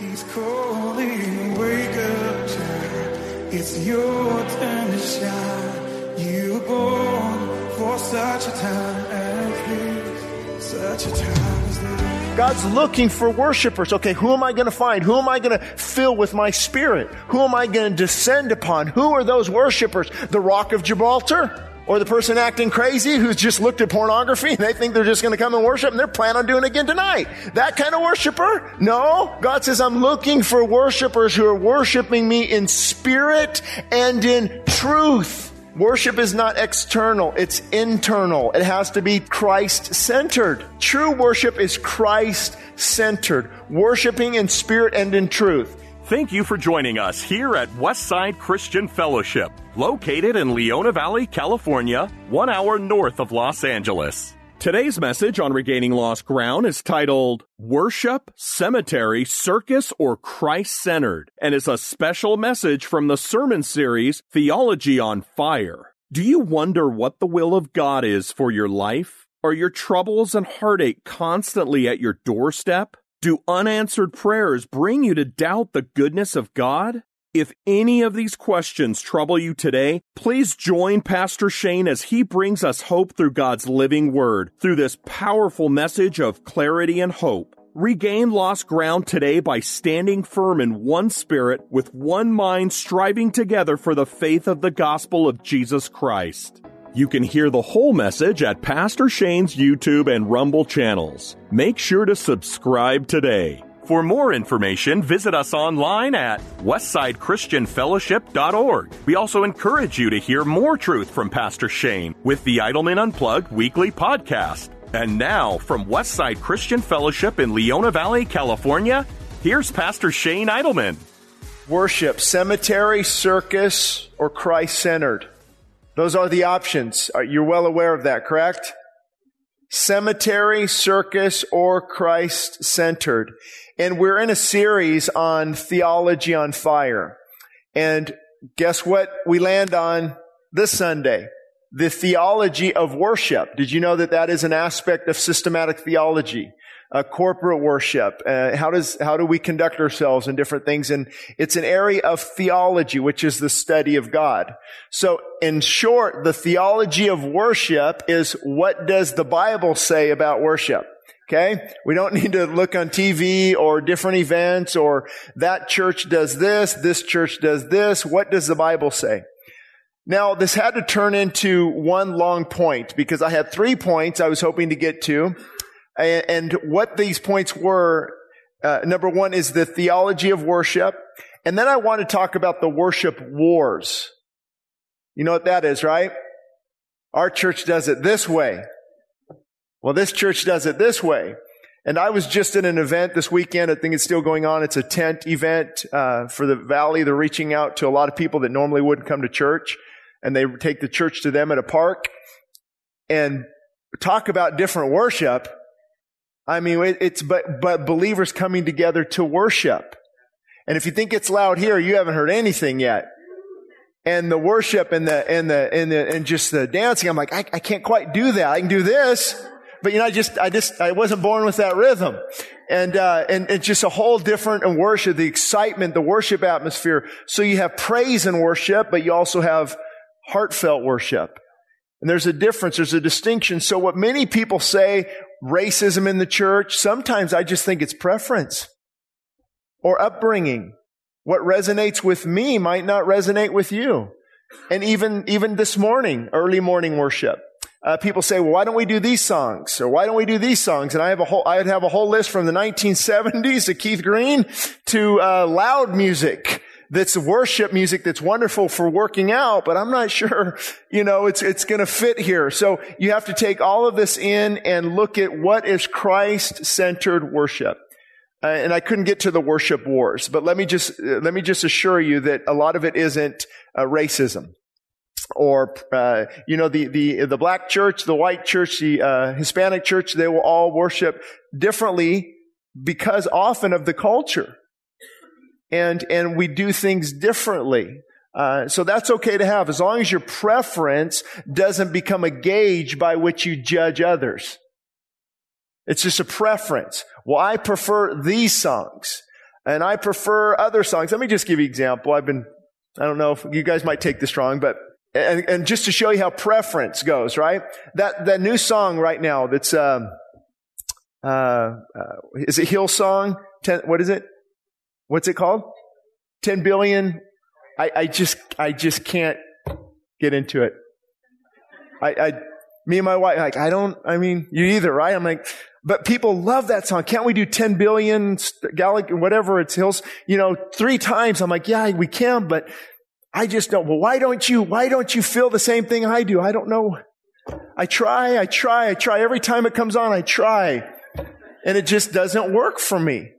He's calling, wake up, child. It's your turn to shine. You were born for such a time as this. Such a time as this. God's looking for worshipers. Okay, who am I going to find? Who am I going to fill with my spirit? Who am I going to descend upon? Who are those worshipers? The rock of Gibraltar? Or the person acting crazy who's just looked at pornography and they think they're just going to come and worship and they're planning on doing it again tonight. That kind of worshiper? No. God says, I'm looking for worshipers who are worshiping me in spirit and in truth. Worship is not external, it's internal. It has to be Christ centered. True worship is Christ centered, worshiping in spirit and in truth. Thank you for joining us here at Westside Christian Fellowship, located in Leona Valley, California, one hour north of Los Angeles. Today's message on regaining lost ground is titled Worship, Cemetery, Circus, or Christ Centered, and is a special message from the sermon series Theology on Fire. Do you wonder what the will of God is for your life? Are your troubles and heartache constantly at your doorstep? Do unanswered prayers bring you to doubt the goodness of God? If any of these questions trouble you today, please join Pastor Shane as he brings us hope through God's living word, through this powerful message of clarity and hope. Regain lost ground today by standing firm in one spirit with one mind striving together for the faith of the gospel of Jesus Christ. You can hear the whole message at Pastor Shane's YouTube and Rumble channels. Make sure to subscribe today. For more information, visit us online at westsidechristianfellowship.org. We also encourage you to hear more truth from Pastor Shane with the Idleman Unplugged weekly podcast. And now, from Westside Christian Fellowship in Leona Valley, California, here's Pastor Shane Idleman. Worship, cemetery, circus, or Christ centered. Those are the options. Uh, You're well aware of that, correct? Cemetery, circus, or Christ centered. And we're in a series on theology on fire. And guess what we land on this Sunday? The theology of worship. Did you know that that is an aspect of systematic theology? Uh, corporate worship. Uh, how does how do we conduct ourselves in different things? And it's an area of theology, which is the study of God. So, in short, the theology of worship is what does the Bible say about worship? Okay? We don't need to look on TV or different events or that church does this, this church does this. What does the Bible say? Now, this had to turn into one long point because I had three points I was hoping to get to. And, what these points were, uh, number one is the theology of worship. And then I want to talk about the worship wars. You know what that is, right? Our church does it this way. Well, this church does it this way. And I was just in an event this weekend. I think it's still going on. It's a tent event uh, for the valley. They're reaching out to a lot of people that normally wouldn't come to church, and they take the church to them at a park and talk about different worship. I mean, it, it's but but believers coming together to worship. And if you think it's loud here, you haven't heard anything yet. And the worship and the and the and the and just the dancing, I'm like, I, I can't quite do that. I can do this but you know, I just, I just, I wasn't born with that rhythm. And, uh, and it's just a whole different and worship, the excitement, the worship atmosphere. So you have praise and worship, but you also have heartfelt worship. And there's a difference, there's a distinction. So what many people say, racism in the church, sometimes I just think it's preference or upbringing. What resonates with me might not resonate with you. And even, even this morning, early morning worship, uh, people say, well, why don't we do these songs? Or why don't we do these songs? And I have a whole, I'd have a whole list from the 1970s to Keith Green to, uh, loud music that's worship music that's wonderful for working out, but I'm not sure, you know, it's, it's going to fit here. So you have to take all of this in and look at what is Christ-centered worship. Uh, and I couldn't get to the worship wars, but let me just, uh, let me just assure you that a lot of it isn't uh, racism or uh, you know the the the black church, the white church, the uh, Hispanic church, they will all worship differently because often of the culture, and and we do things differently. Uh, so that's okay to have as long as your preference doesn't become a gauge by which you judge others. It's just a preference. Well, I prefer these songs and I prefer other songs. Let me just give you an example. I've been, I don't know if you guys might take this wrong, but and, and just to show you how preference goes, right? That that new song right now that's um, uh, uh, is it Hillsong? Ten, what is it? What's it called? Ten billion. I, I just I just can't get into it. I, I me and my wife like I don't. I mean, you either right? I'm like, but people love that song. Can't we do 10 billion, Gallic, whatever it's hills, you know, three times? I'm like, yeah, we can, but I just don't. Well, why don't you, why don't you feel the same thing I do? I don't know. I try, I try, I try. Every time it comes on, I try. And it just doesn't work for me.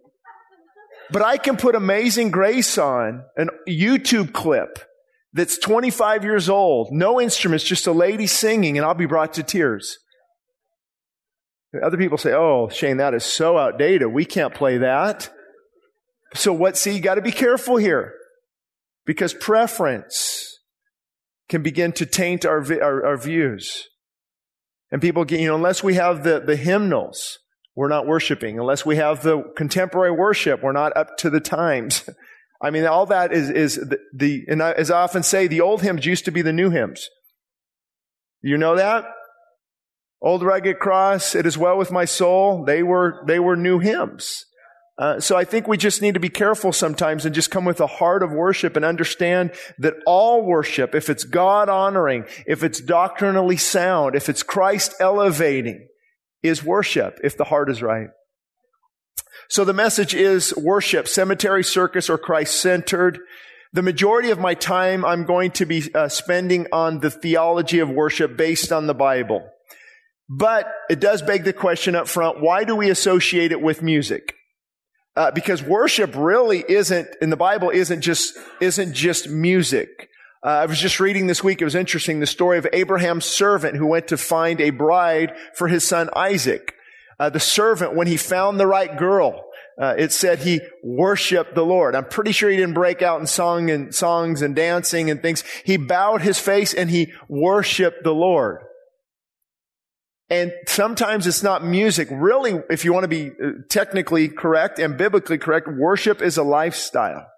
But I can put Amazing Grace on an YouTube clip that's 25 years old, no instruments, just a lady singing, and I'll be brought to tears. Other people say, oh, Shane, that is so outdated. We can't play that. So what, see, you gotta be careful here. Because preference can begin to taint our, our, our views. And people get, you know, unless we have the, the hymnals, we're not worshiping. Unless we have the contemporary worship, we're not up to the times. I mean, all that is, is the, the, and I, as I often say, the old hymns used to be the new hymns. You know that? Old Rugged Cross, It Is Well With My Soul, they were, they were new hymns. Uh, so I think we just need to be careful sometimes and just come with a heart of worship and understand that all worship, if it's God honoring, if it's doctrinally sound, if it's Christ elevating, is worship if the heart is right. So the message is worship, cemetery circus or Christ centered. The majority of my time I'm going to be uh, spending on the theology of worship based on the Bible. But it does beg the question up front, why do we associate it with music? Uh, because worship really isn't in the Bible isn't just isn't just music. Uh, I was just reading this week. It was interesting the story of Abraham's servant who went to find a bride for his son Isaac. Uh, the servant, when he found the right girl, uh, it said he worshiped the Lord. I'm pretty sure he didn't break out in song and songs and dancing and things. He bowed his face and he worshiped the Lord. And sometimes it's not music. Really, if you want to be uh, technically correct and biblically correct, worship is a lifestyle.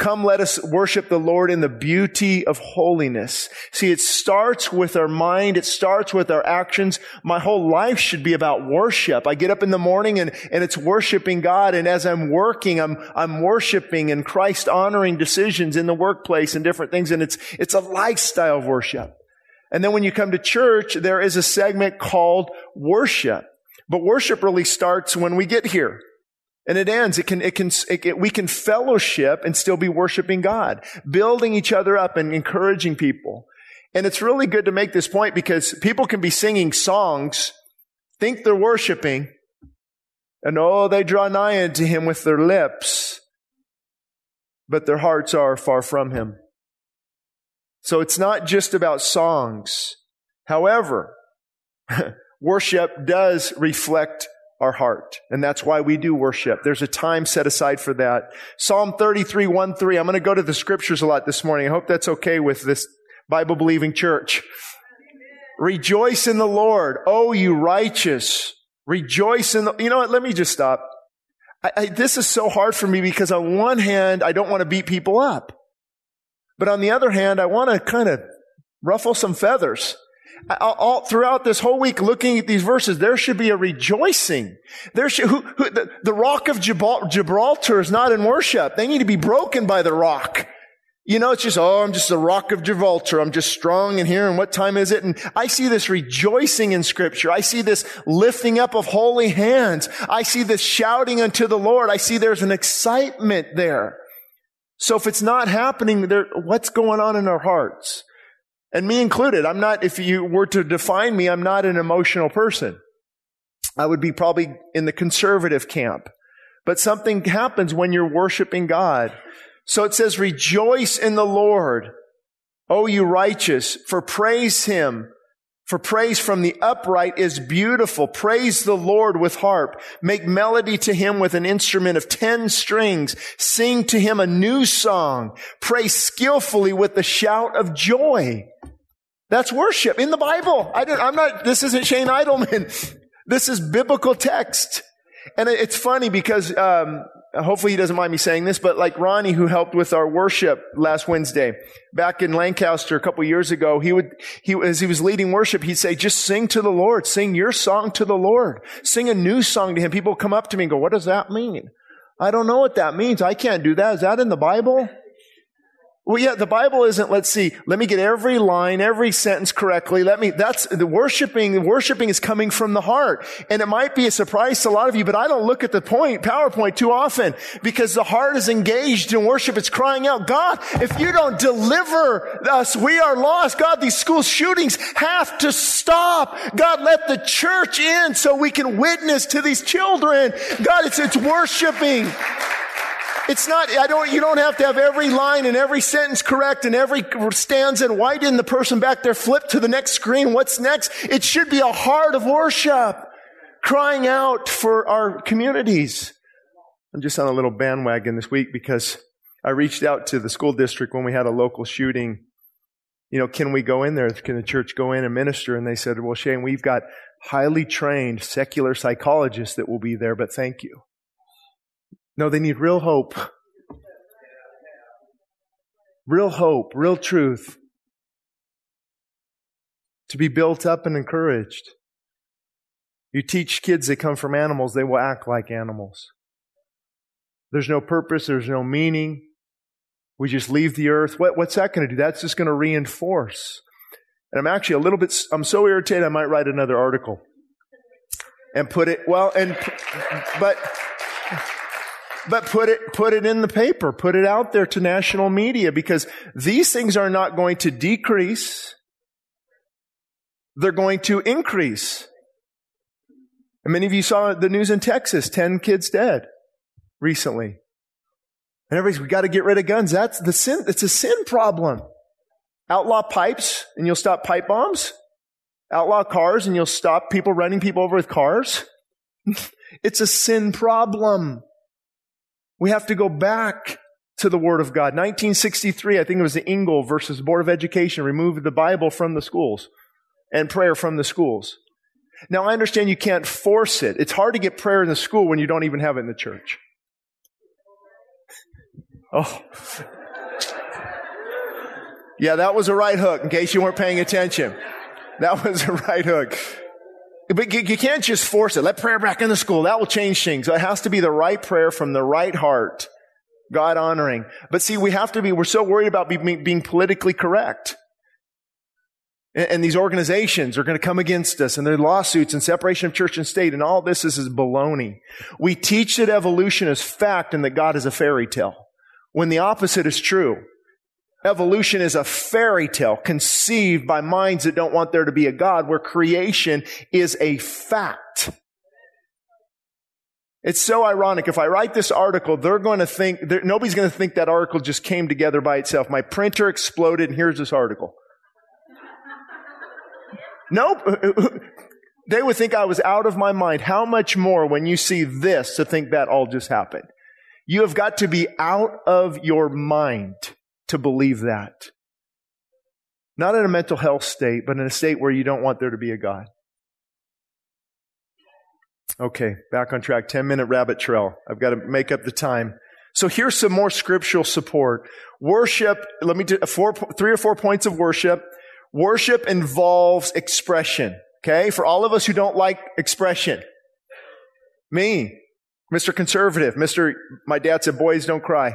Come, let us worship the Lord in the beauty of holiness. See, it starts with our mind. It starts with our actions. My whole life should be about worship. I get up in the morning and, and it's worshiping God. And as I'm working, I'm, I'm worshiping and Christ honoring decisions in the workplace and different things. And it's, it's a lifestyle of worship. And then when you come to church, there is a segment called worship. But worship really starts when we get here. And it ends. It can, it can, it, we can fellowship and still be worshiping God, building each other up and encouraging people. And it's really good to make this point because people can be singing songs, think they're worshiping, and oh, they draw nigh unto Him with their lips, but their hearts are far from Him. So it's not just about songs. However, worship does reflect our heart. And that's why we do worship. There's a time set aside for that. Psalm 33, 1, 3. I'm going to go to the scriptures a lot this morning. I hope that's okay with this Bible believing church. Rejoice in the Lord. Oh, you righteous. Rejoice in the, you know what? Let me just stop. I, I, this is so hard for me because on one hand, I don't want to beat people up. But on the other hand, I want to kind of ruffle some feathers. All, throughout this whole week, looking at these verses, there should be a rejoicing. There should, who, who, the, the rock of Gibraltar is not in worship. They need to be broken by the rock. You know, it's just, oh, I'm just the rock of Gibraltar. I'm just strong in here. And what time is it? And I see this rejoicing in scripture. I see this lifting up of holy hands. I see this shouting unto the Lord. I see there's an excitement there. So if it's not happening, there, what's going on in our hearts? And me included, I'm not, if you were to define me, I'm not an emotional person. I would be probably in the conservative camp. but something happens when you're worshiping God. So it says, rejoice in the Lord. O you righteous, for praise him. For praise from the upright is beautiful. Praise the Lord with harp. Make melody to him with an instrument of ten strings. Sing to him a new song. Pray skillfully with the shout of joy. That's worship in the Bible. I am not, this isn't Shane Idleman. This is biblical text. And it's funny because, um, hopefully he doesn't mind me saying this, but like Ronnie, who helped with our worship last Wednesday, back in Lancaster a couple years ago, he would, he, as he was leading worship, he'd say, just sing to the Lord, sing your song to the Lord, sing a new song to him. People come up to me and go, what does that mean? I don't know what that means. I can't do that. Is that in the Bible? Well, yeah, the Bible isn't, let's see, let me get every line, every sentence correctly. Let me, that's, the worshiping, the worshiping is coming from the heart. And it might be a surprise to a lot of you, but I don't look at the point, PowerPoint too often because the heart is engaged in worship. It's crying out, God, if you don't deliver us, we are lost. God, these school shootings have to stop. God, let the church in so we can witness to these children. God, it's, it's worshiping. It's not, I don't, you don't have to have every line and every sentence correct and every stanza and why didn't the person back there flip to the next screen? What's next? It should be a heart of worship crying out for our communities. I'm just on a little bandwagon this week because I reached out to the school district when we had a local shooting. You know, can we go in there? Can the church go in and minister? And they said, well, Shane, we've got highly trained secular psychologists that will be there, but thank you. No, they need real hope. Real hope, real truth. To be built up and encouraged. You teach kids that come from animals, they will act like animals. There's no purpose, there's no meaning. We just leave the earth. What, what's that going to do? That's just going to reinforce. And I'm actually a little bit, I'm so irritated, I might write another article and put it, well, and, but, but put it, put it in the paper, put it out there to national media because these things are not going to decrease. They're going to increase. And many of you saw the news in Texas, 10 kids dead recently. And everybody's, we got to get rid of guns. That's the sin. It's a sin problem. Outlaw pipes and you'll stop pipe bombs. Outlaw cars and you'll stop people running people over with cars. it's a sin problem. We have to go back to the Word of God. 1963, I think it was the Engel versus Board of Education removed the Bible from the schools and prayer from the schools. Now I understand you can't force it. It's hard to get prayer in the school when you don't even have it in the church. Oh. Yeah, that was a right hook in case you weren't paying attention. That was a right hook. But you can't just force it. Let prayer back in the school. That will change things. It has to be the right prayer from the right heart. God honoring. But see, we have to be, we're so worried about being, politically correct. And, these organizations are going to come against us and their lawsuits and separation of church and state and all this is, is baloney. We teach that evolution is fact and that God is a fairy tale. When the opposite is true. Evolution is a fairy tale conceived by minds that don't want there to be a God, where creation is a fact. It's so ironic. If I write this article, they're going to think, nobody's going to think that article just came together by itself. My printer exploded and here's this article. nope. They would think I was out of my mind. How much more when you see this to think that all just happened? You have got to be out of your mind to believe that. Not in a mental health state, but in a state where you don't want there to be a God. Okay, back on track. 10 minute rabbit trail. I've got to make up the time. So here's some more scriptural support. Worship, let me do four, three or four points of worship. Worship involves expression. Okay. For all of us who don't like expression. Me, Mr. Conservative, Mr. My dad said, boys don't cry.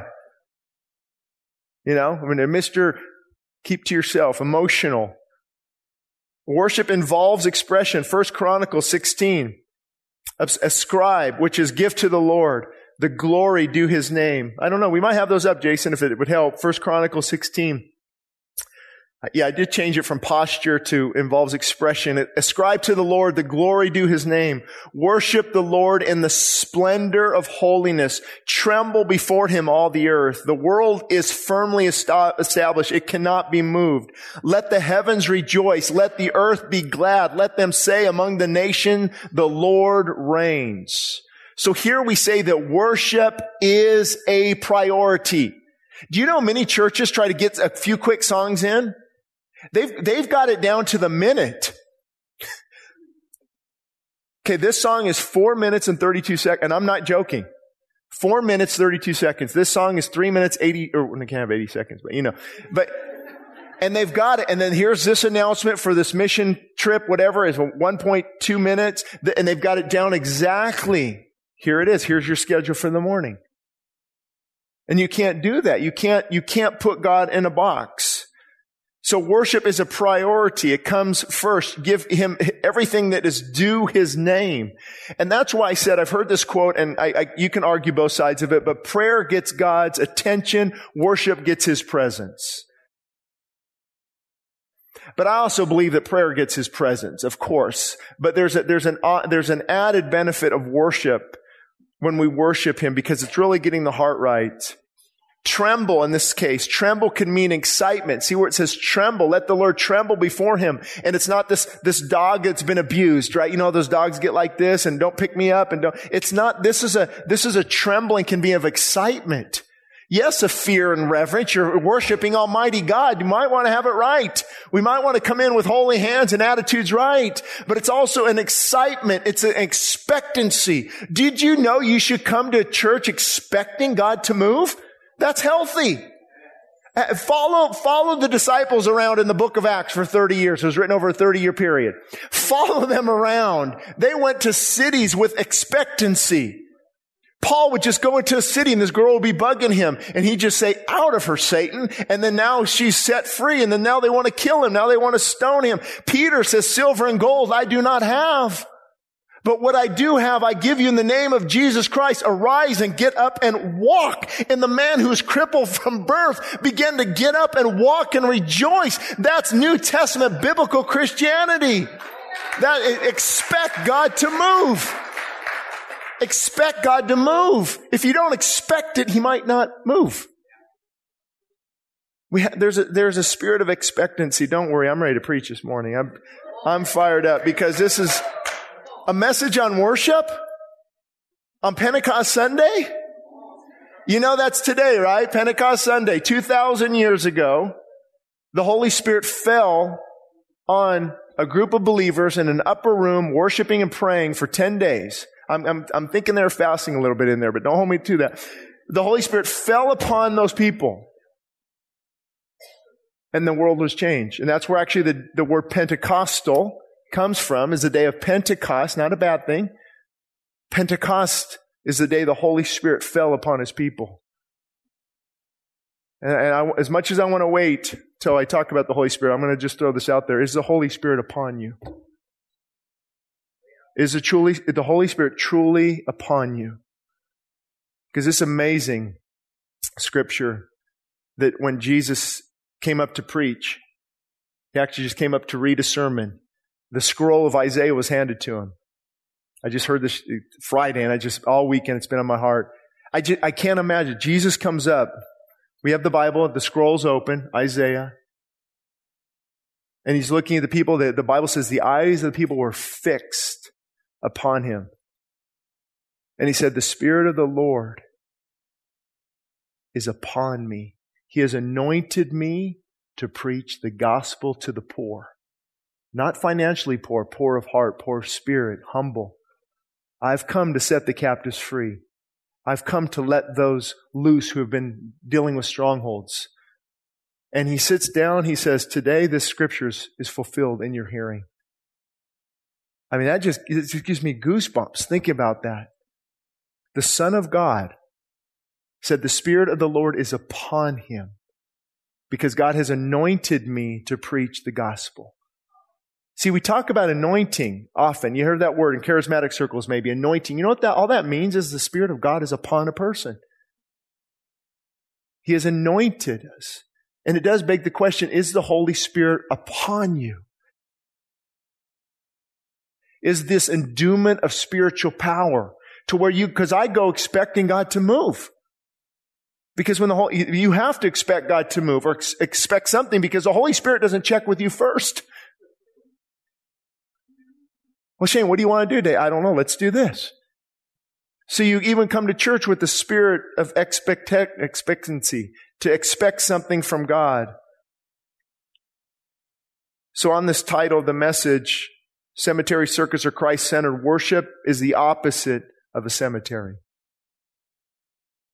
You know, I mean, Mr. Keep to yourself, emotional. Worship involves expression. First Chronicles 16. Ascribe, which is gift to the Lord. The glory due his name. I don't know. We might have those up, Jason, if it would help. First Chronicles 16. Yeah, I did change it from posture to involves expression. Ascribe to the Lord the glory due his name. Worship the Lord in the splendor of holiness. Tremble before him all the earth. The world is firmly established. It cannot be moved. Let the heavens rejoice. Let the earth be glad. Let them say among the nation, the Lord reigns. So here we say that worship is a priority. Do you know many churches try to get a few quick songs in? They've, they've got it down to the minute. okay, this song is four minutes and 32 seconds, and I'm not joking. Four minutes, 32 seconds. This song is three minutes, 80, or I can't have 80 seconds, but you know, but, and they've got it. And then here's this announcement for this mission trip, whatever is 1.2 minutes, and they've got it down exactly. Here it is. Here's your schedule for the morning. And you can't do that. You can't, you can't put God in a box. So worship is a priority. It comes first. Give him everything that is due his name. And that's why I said, I've heard this quote and I, I, you can argue both sides of it, but prayer gets God's attention. Worship gets his presence. But I also believe that prayer gets his presence, of course. But there's a, there's an, uh, there's an added benefit of worship when we worship him because it's really getting the heart right. Tremble in this case. Tremble can mean excitement. See where it says tremble. Let the Lord tremble before him. And it's not this, this dog that's been abused, right? You know, those dogs get like this and don't pick me up and don't, it's not, this is a, this is a trembling can be of excitement. Yes, a fear and reverence. You're worshiping Almighty God. You might want to have it right. We might want to come in with holy hands and attitudes right. But it's also an excitement. It's an expectancy. Did you know you should come to church expecting God to move? That's healthy. Uh, follow, follow the disciples around in the book of Acts for 30 years. It was written over a 30 year period. Follow them around. They went to cities with expectancy. Paul would just go into a city and this girl would be bugging him and he'd just say, out of her, Satan. And then now she's set free and then now they want to kill him. Now they want to stone him. Peter says, silver and gold I do not have. But what I do have, I give you in the name of Jesus Christ. Arise and get up and walk. And the man who's crippled from birth began to get up and walk and rejoice. That's New Testament biblical Christianity. That expect God to move. Expect God to move. If you don't expect it, He might not move. We ha- there's a, there's a spirit of expectancy. Don't worry. I'm ready to preach this morning. I'm, I'm fired up because this is, a message on worship? On Pentecost Sunday? You know that's today, right? Pentecost Sunday, 2,000 years ago, the Holy Spirit fell on a group of believers in an upper room worshiping and praying for 10 days. I'm, I'm, I'm thinking they're fasting a little bit in there, but don't hold me to that. The Holy Spirit fell upon those people. And the world was changed. And that's where actually the, the word Pentecostal comes from is the day of Pentecost, not a bad thing. Pentecost is the day the Holy Spirit fell upon his people. And, and I, as much as I want to wait till I talk about the Holy Spirit, I'm going to just throw this out there. Is the Holy Spirit upon you? Is the, truly, the Holy Spirit truly upon you? Because it's amazing scripture that when Jesus came up to preach, he actually just came up to read a sermon the scroll of Isaiah was handed to him. I just heard this Friday and I just, all weekend it's been on my heart. I, just, I can't imagine. Jesus comes up. We have the Bible, the scroll's open, Isaiah. And he's looking at the people that the Bible says the eyes of the people were fixed upon him. And he said, The Spirit of the Lord is upon me. He has anointed me to preach the gospel to the poor. Not financially poor, poor of heart, poor of spirit, humble. I've come to set the captives free. I've come to let those loose who have been dealing with strongholds. And he sits down, he says, Today this scripture is fulfilled in your hearing. I mean, that just, just gives me goosebumps thinking about that. The Son of God said, The Spirit of the Lord is upon him because God has anointed me to preach the gospel. See, we talk about anointing often. You heard that word in charismatic circles, maybe anointing. You know what that, all that means is the Spirit of God is upon a person. He has anointed us. And it does beg the question, is the Holy Spirit upon you? Is this endowment of spiritual power to where you, cause I go expecting God to move. Because when the whole, you have to expect God to move or ex- expect something because the Holy Spirit doesn't check with you first. Well, Shane, what do you want to do today? I don't know. Let's do this. So you even come to church with the spirit of expect- expectancy to expect something from God. So on this title, the message, Cemetery Circus or Christ Centered Worship is the opposite of a cemetery.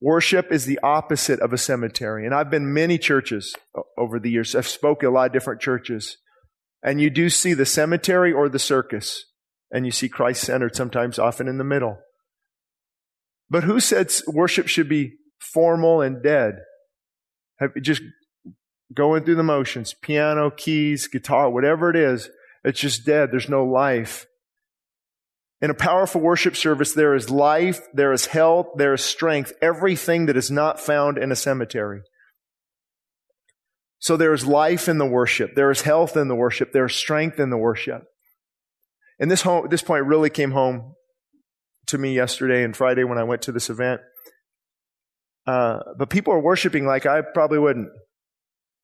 Worship is the opposite of a cemetery. And I've been many churches over the years. I've spoken a lot of different churches. And you do see the cemetery or the circus. And you see Christ centered sometimes often in the middle. But who said worship should be formal and dead? Have, just going through the motions, piano, keys, guitar, whatever it is, it's just dead. There's no life. In a powerful worship service, there is life, there is health, there is strength, everything that is not found in a cemetery. So there is life in the worship, there is health in the worship, there is strength in the worship. And this, home, this point really came home to me yesterday and Friday when I went to this event. Uh, but people are worshiping like I probably wouldn't.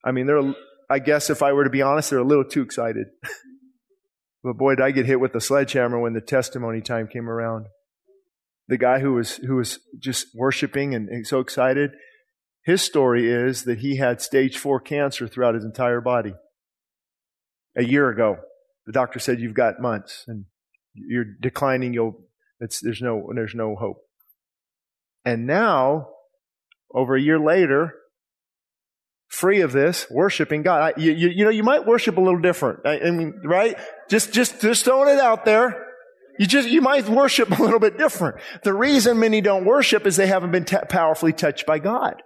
I mean, they're, I guess if I were to be honest, they're a little too excited. But boy, did I get hit with the sledgehammer when the testimony time came around. The guy who was, who was just worshiping and, and so excited, his story is that he had stage four cancer throughout his entire body. A year ago, the doctor said, you've got months and you're declining. You'll, there's no, there's no hope. And now, over a year later, free of this, worshiping God. I, you, you, you, know, you might worship a little different. I, I, mean, right? Just, just, just throwing it out there. You just, you might worship a little bit different. The reason many don't worship is they haven't been t- powerfully touched by God.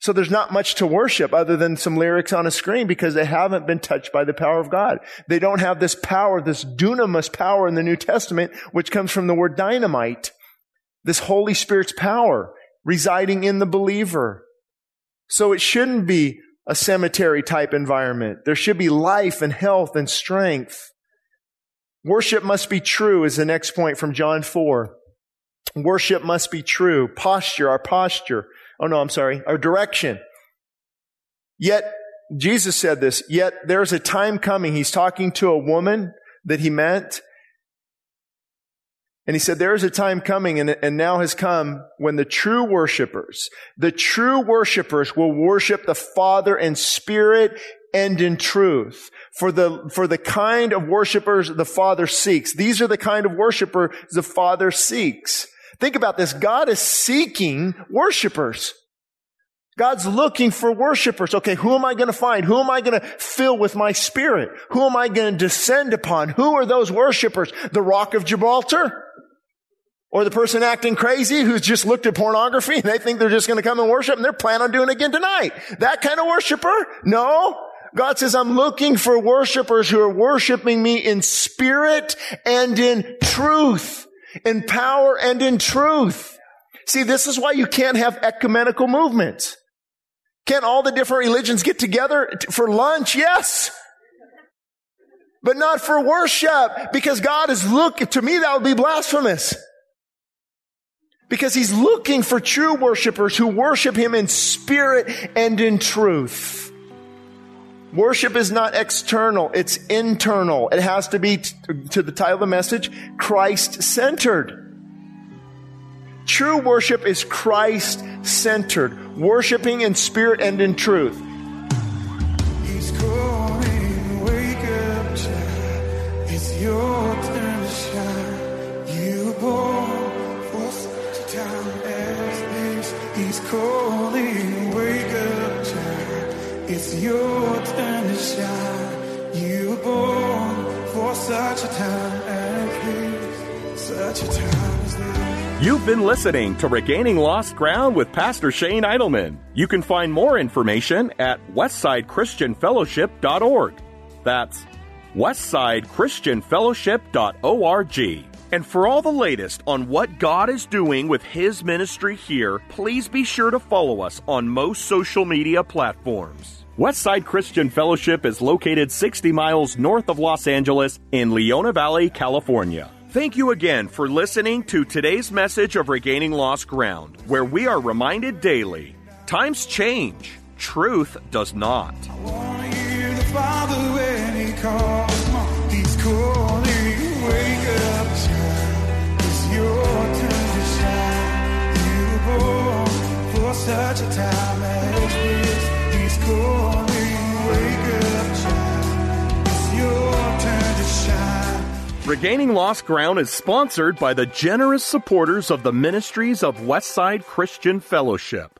So there's not much to worship other than some lyrics on a screen because they haven't been touched by the power of God. They don't have this power, this dunamis power in the New Testament, which comes from the word dynamite. This Holy Spirit's power residing in the believer. So it shouldn't be a cemetery type environment. There should be life and health and strength. Worship must be true is the next point from John 4. Worship must be true. Posture, our posture. Oh no, I'm sorry. Our direction. Yet, Jesus said this, yet there's a time coming. He's talking to a woman that he meant and he said, there is a time coming and, and now has come when the true worshipers, the true worshipers will worship the Father in spirit and in truth. For the, for the kind of worshipers the Father seeks. These are the kind of worshipers the Father seeks. Think about this. God is seeking worshipers. God's looking for worshipers. Okay, who am I going to find? Who am I going to fill with my spirit? Who am I going to descend upon? Who are those worshipers? The rock of Gibraltar? Or the person acting crazy who's just looked at pornography and they think they're just going to come and worship and they're planning on doing it again tonight. That kind of worshiper? No. God says, I'm looking for worshipers who are worshiping me in spirit and in truth, in power and in truth. See, this is why you can't have ecumenical movements. Can't all the different religions get together for lunch? Yes. But not for worship because God is looking, to me that would be blasphemous. Because he's looking for true worshipers who worship him in spirit and in truth. Worship is not external, it's internal. It has to be, to the title of the message, Christ centered. True worship is Christ centered, worshiping in spirit and in truth. He's calling, wake up, child. It's your turn to shine. You born for such a time as this. He's calling, wake up, child. It's your such a time as this. Such a time as this. You've been listening to Regaining Lost Ground with Pastor Shane Idleman. You can find more information at westsidechristianfellowship.org. That's westsidechristianfellowship.org. And for all the latest on what God is doing with His ministry here, please be sure to follow us on most social media platforms. Westside Christian Fellowship is located 60 miles north of Los Angeles in Leona Valley, California. Thank you again for listening to today's message of Regaining Lost Ground, where we are reminded daily times change, truth does not. such a time Regaining Lost Ground is sponsored by the generous supporters of the ministries of Westside Christian Fellowship.